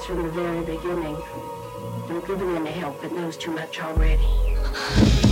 from the very beginning. I'm giving him the help, It knows too much already.